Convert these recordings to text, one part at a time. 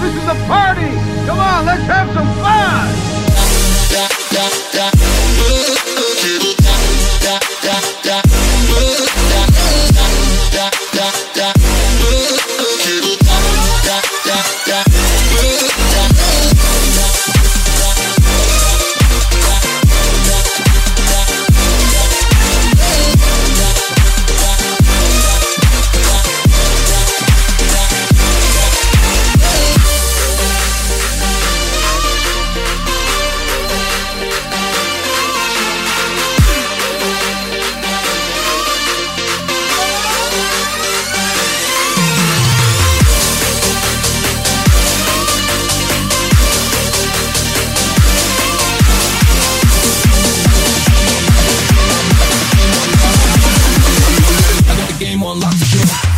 This is a party. Come on, let's have some fun. Yeah.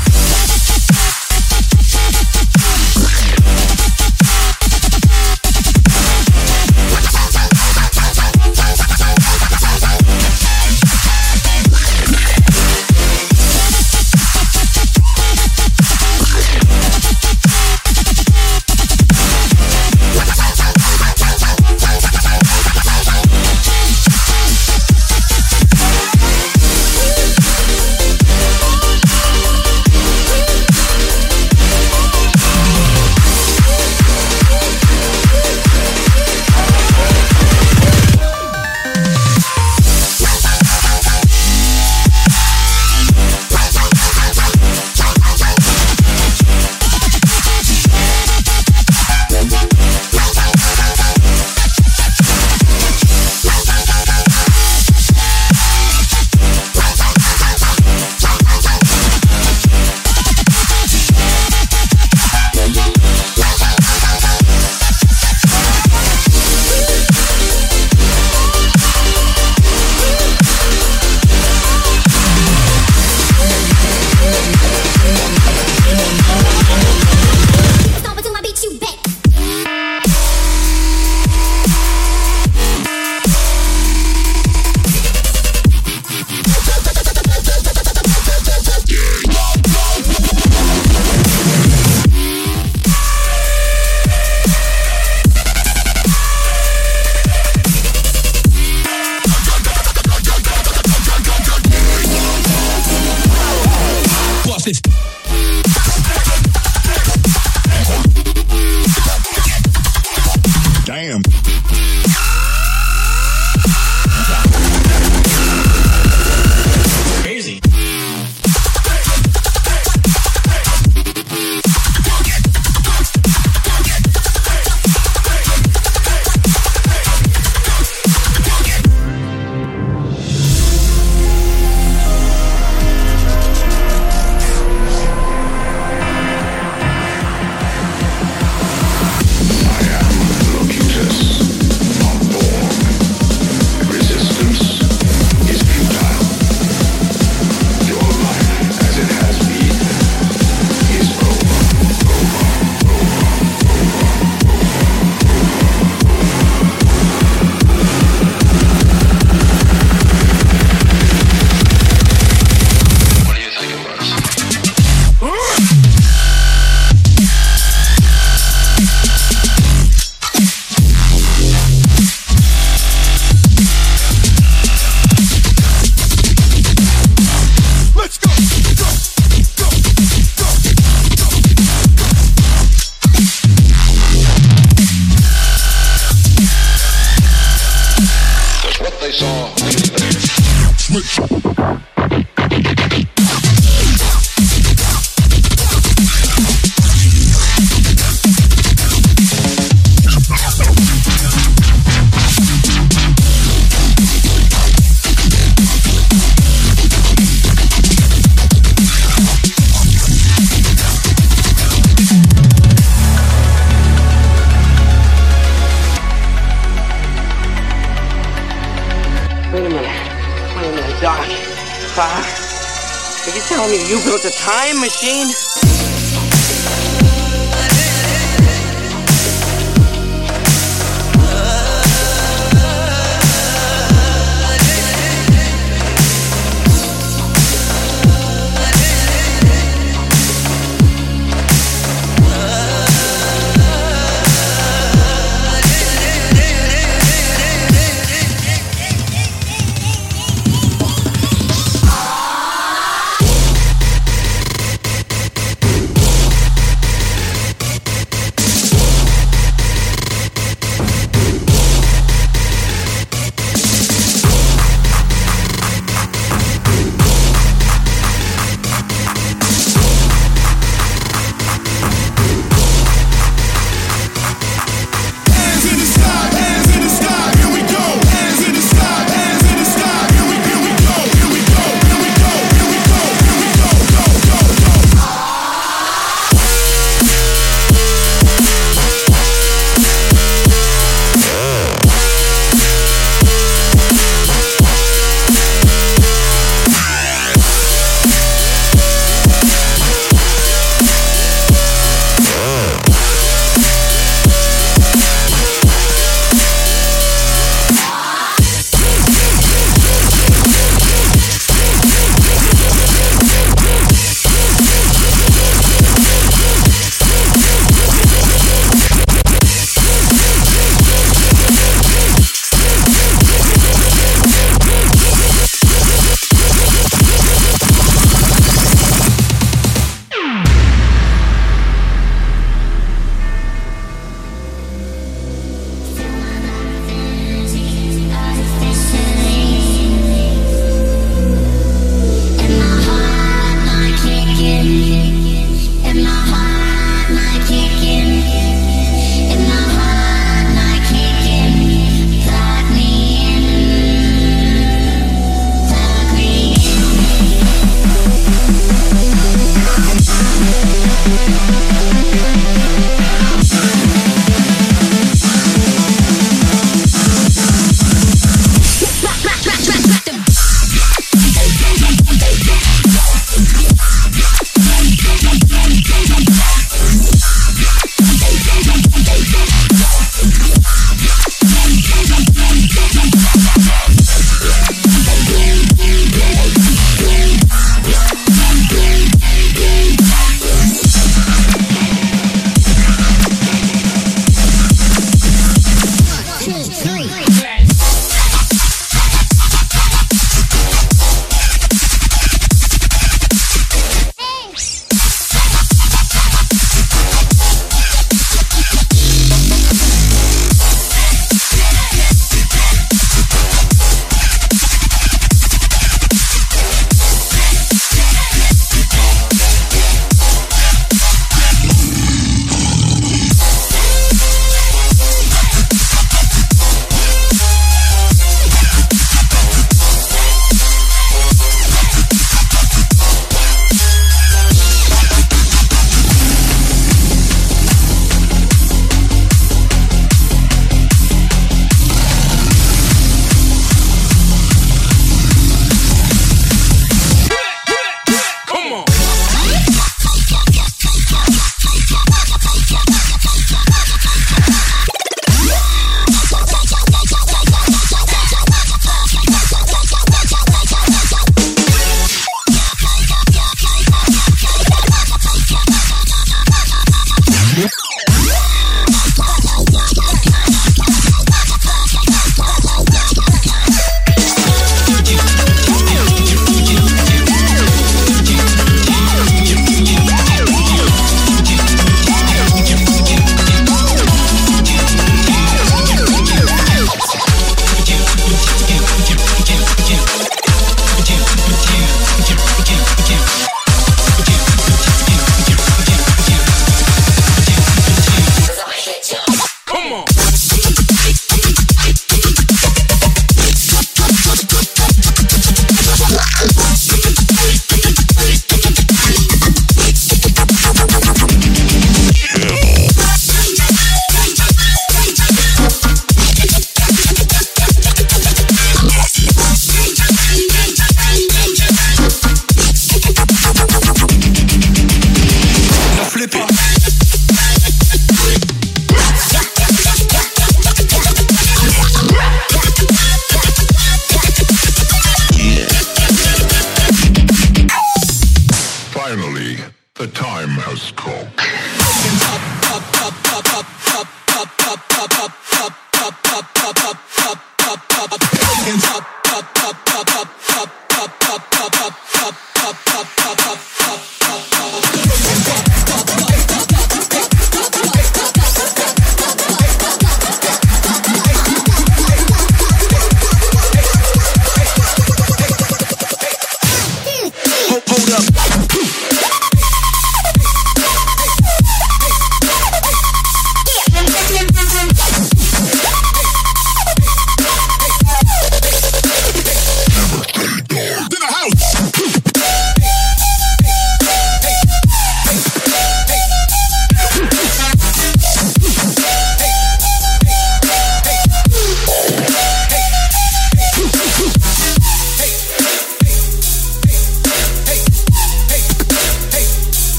far. Are you telling me you built a time machine?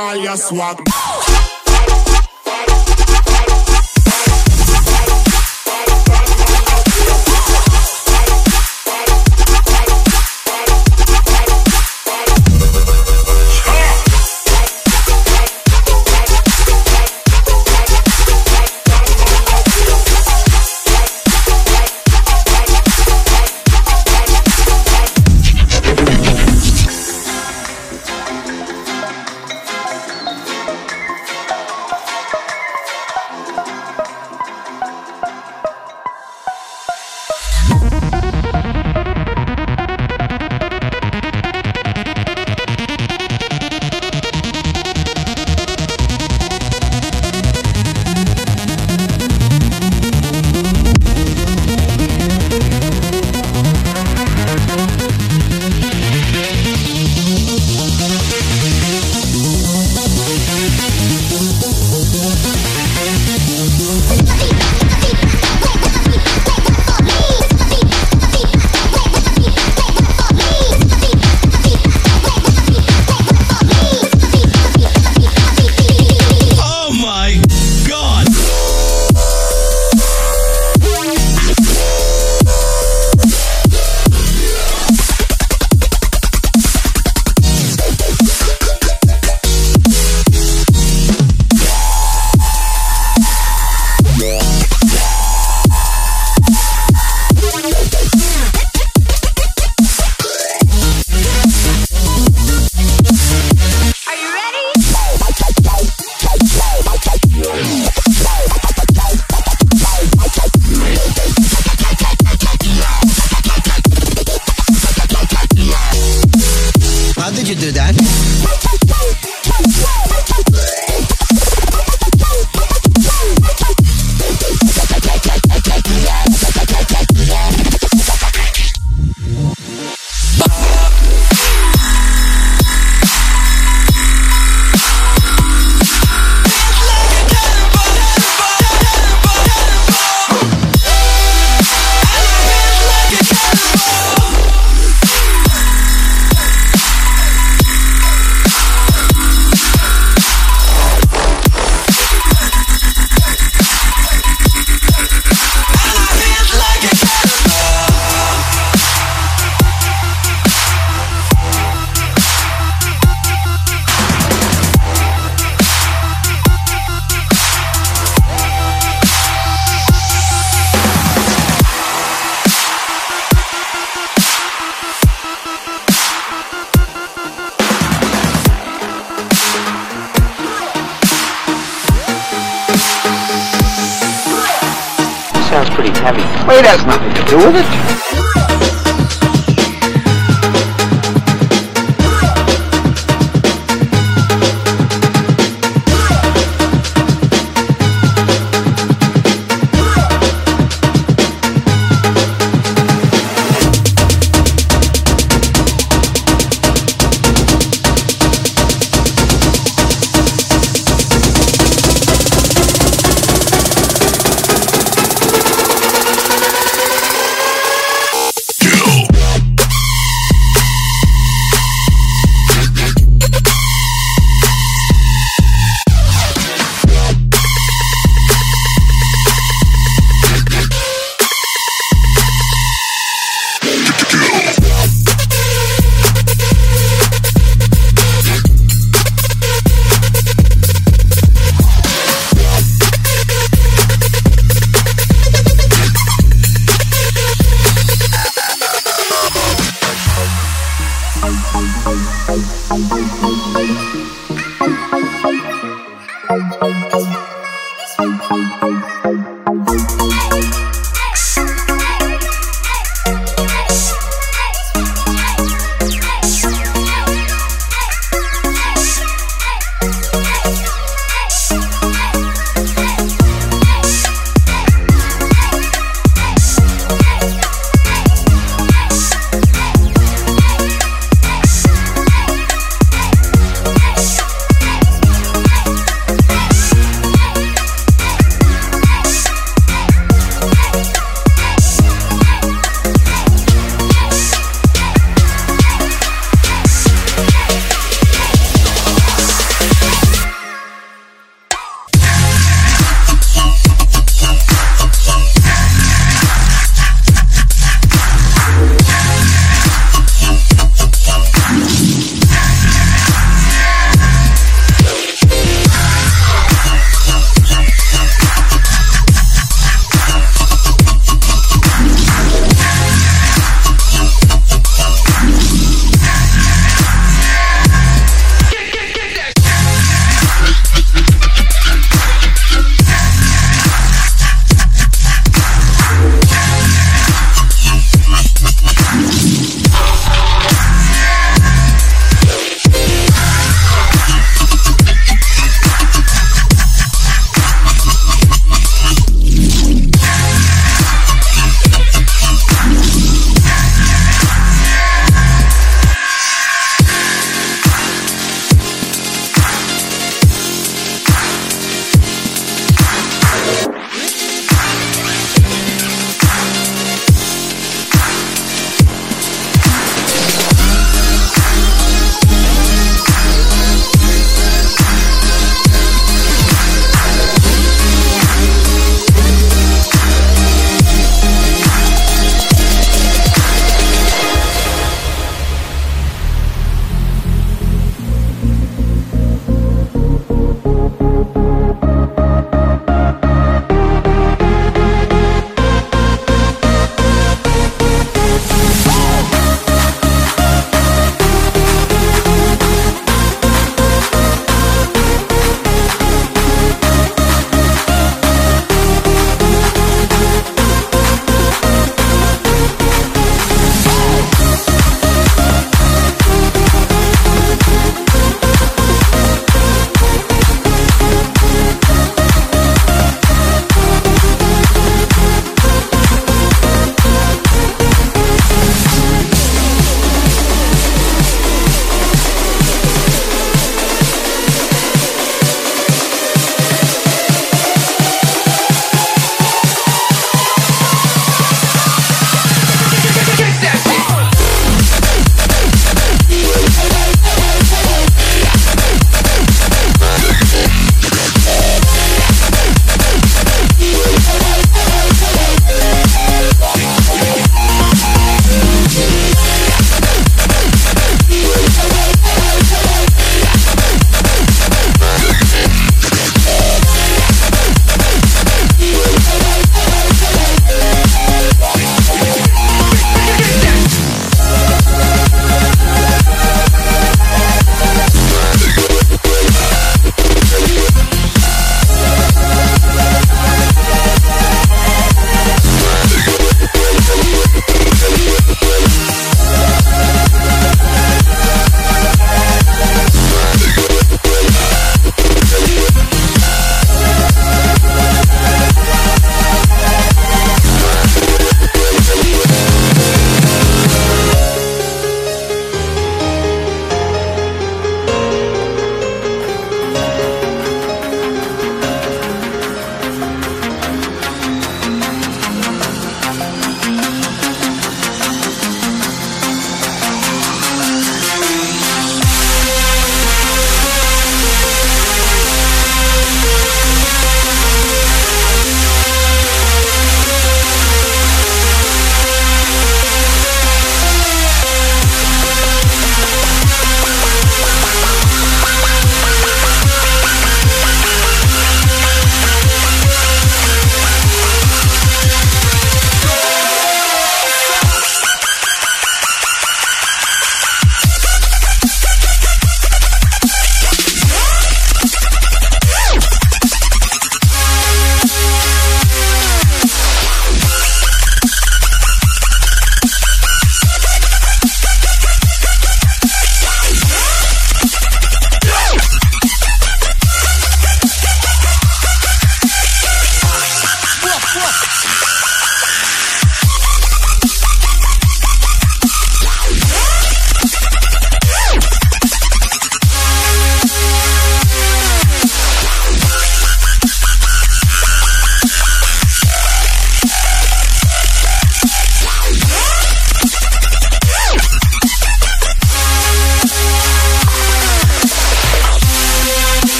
all your swag. Nothing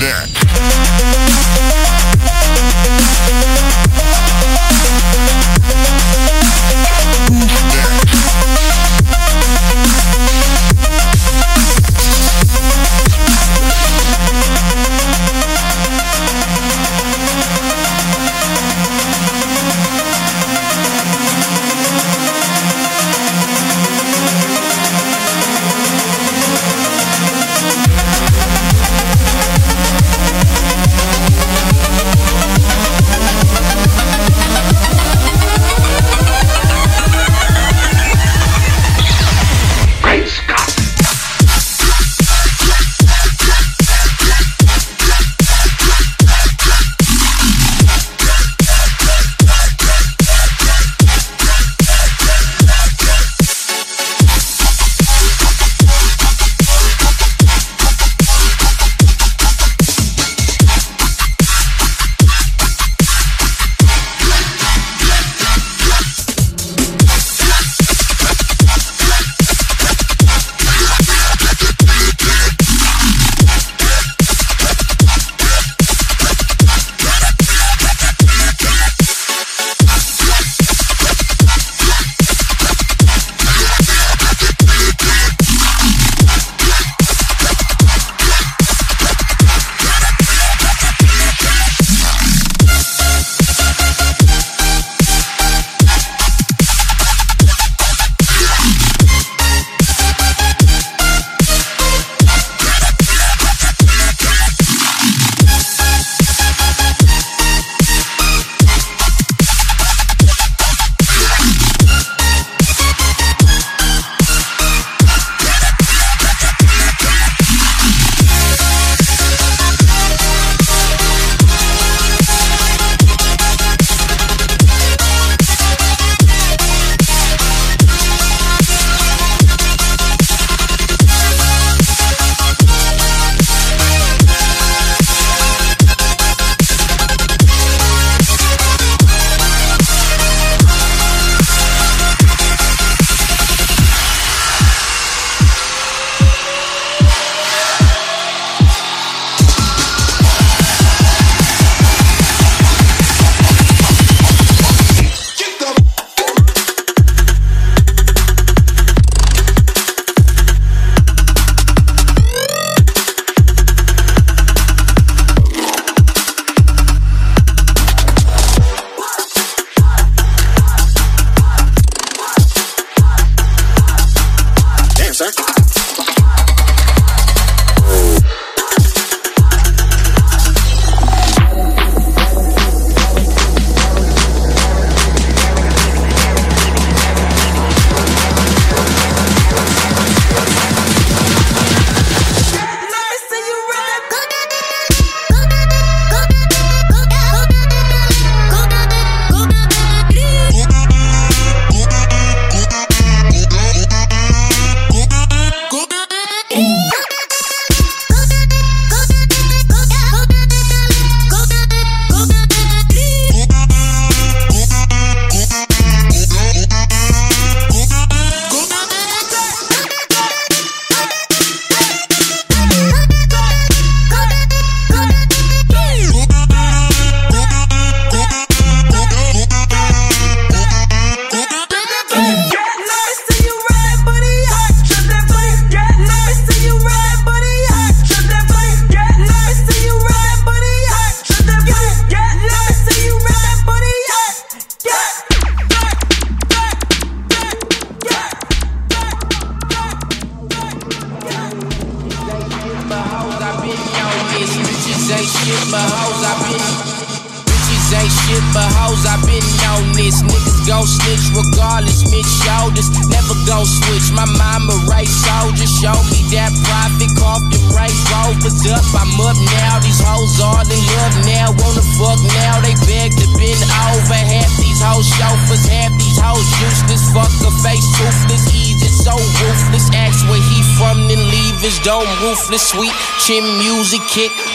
Neck.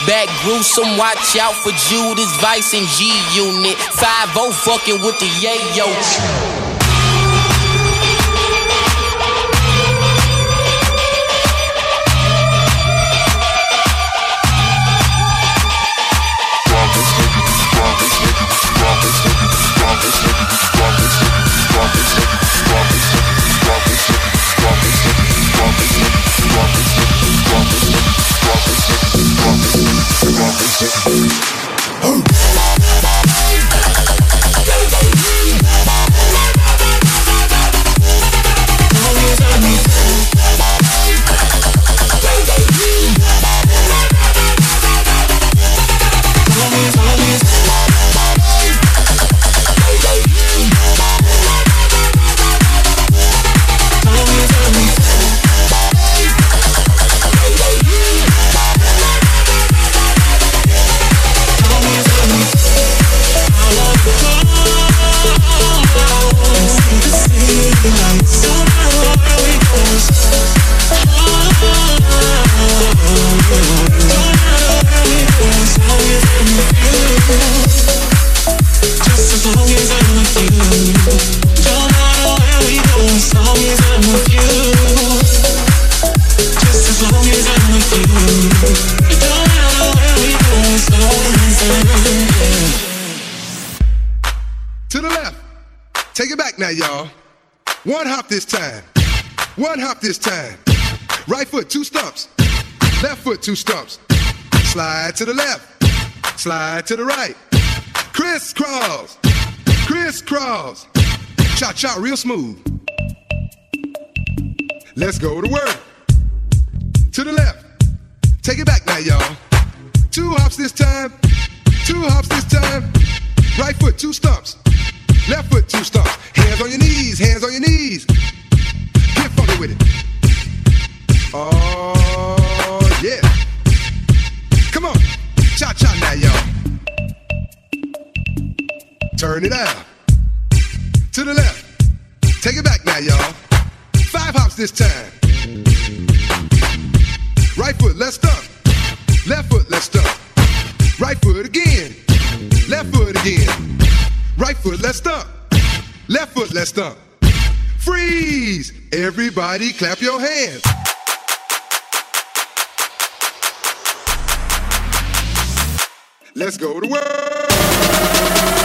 back gruesome. Watch out for Judas, Vice, and G Unit. 5 0 fucking with the yayo. To the left. Take it back now, y'all. One hop this time. One hop this time. Right foot, two stumps. Left foot, two stumps. Slide to the left. Slide to the right. Crisscross. Crisscross. Cha cha, real smooth. Let's go to work. To the left. Take it back now, y'all. Two hops this time. Two hops this time. Right foot, two stumps. Left foot, two stumps. Hands on your knees, hands on your knees. Get funky with it. Oh, yeah. Come on. Cha cha now, y'all. Turn it out. To the left. Take it back now, y'all. Five hops this time. Right foot, let's. Left foot, let's. Right foot again. Left foot again. Right foot, let's. Left foot, let's. Freeze! Everybody clap your hands. Let's go to work.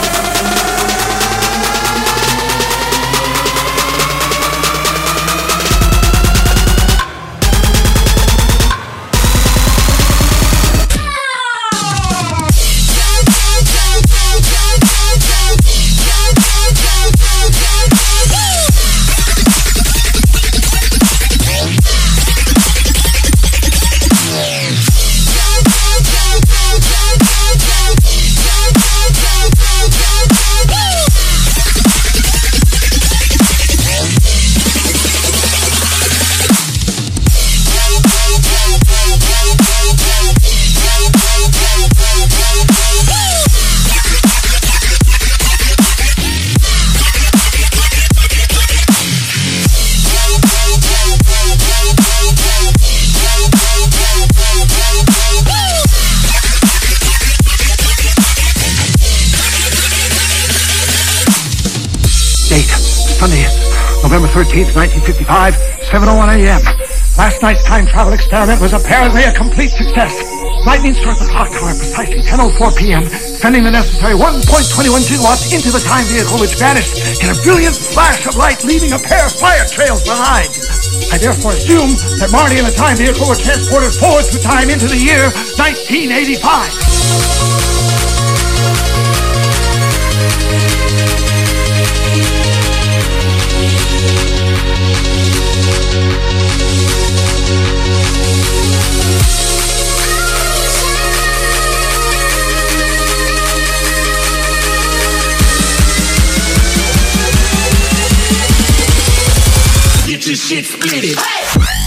Sunday, November 13th, 1955, 7.01 a.m. Last night's time travel experiment was apparently a complete success. Lightning struck the clock tower precisely 10.04 p.m., sending the necessary 1.21 gigawatts into the time vehicle, which vanished in a brilliant flash of light, leaving a pair of fire trails behind. I therefore assume that Marty and the time vehicle were transported forward through time into the year 1985. Your shit split. I'm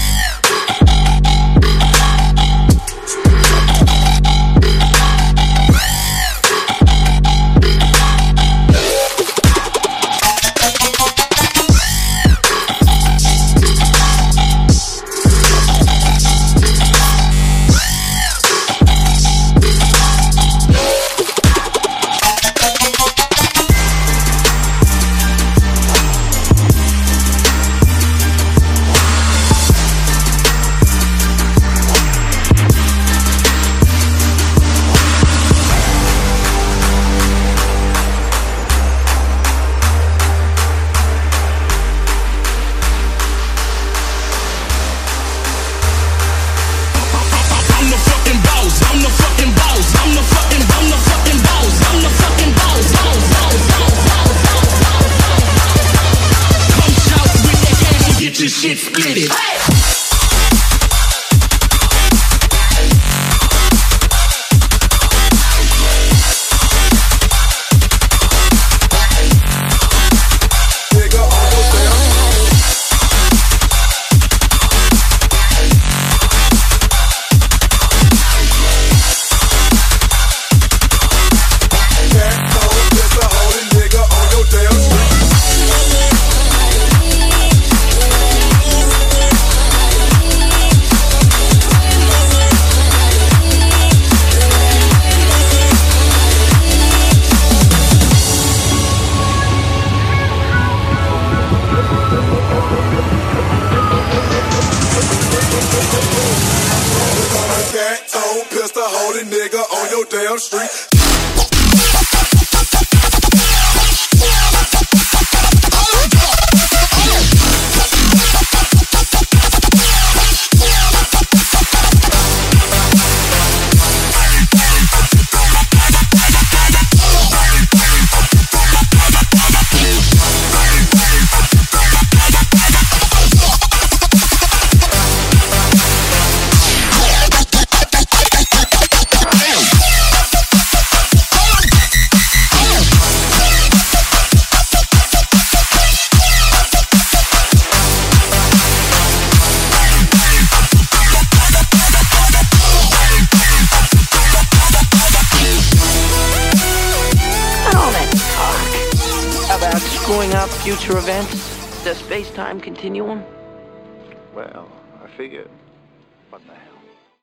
space-time continuum? Well, I figured. What the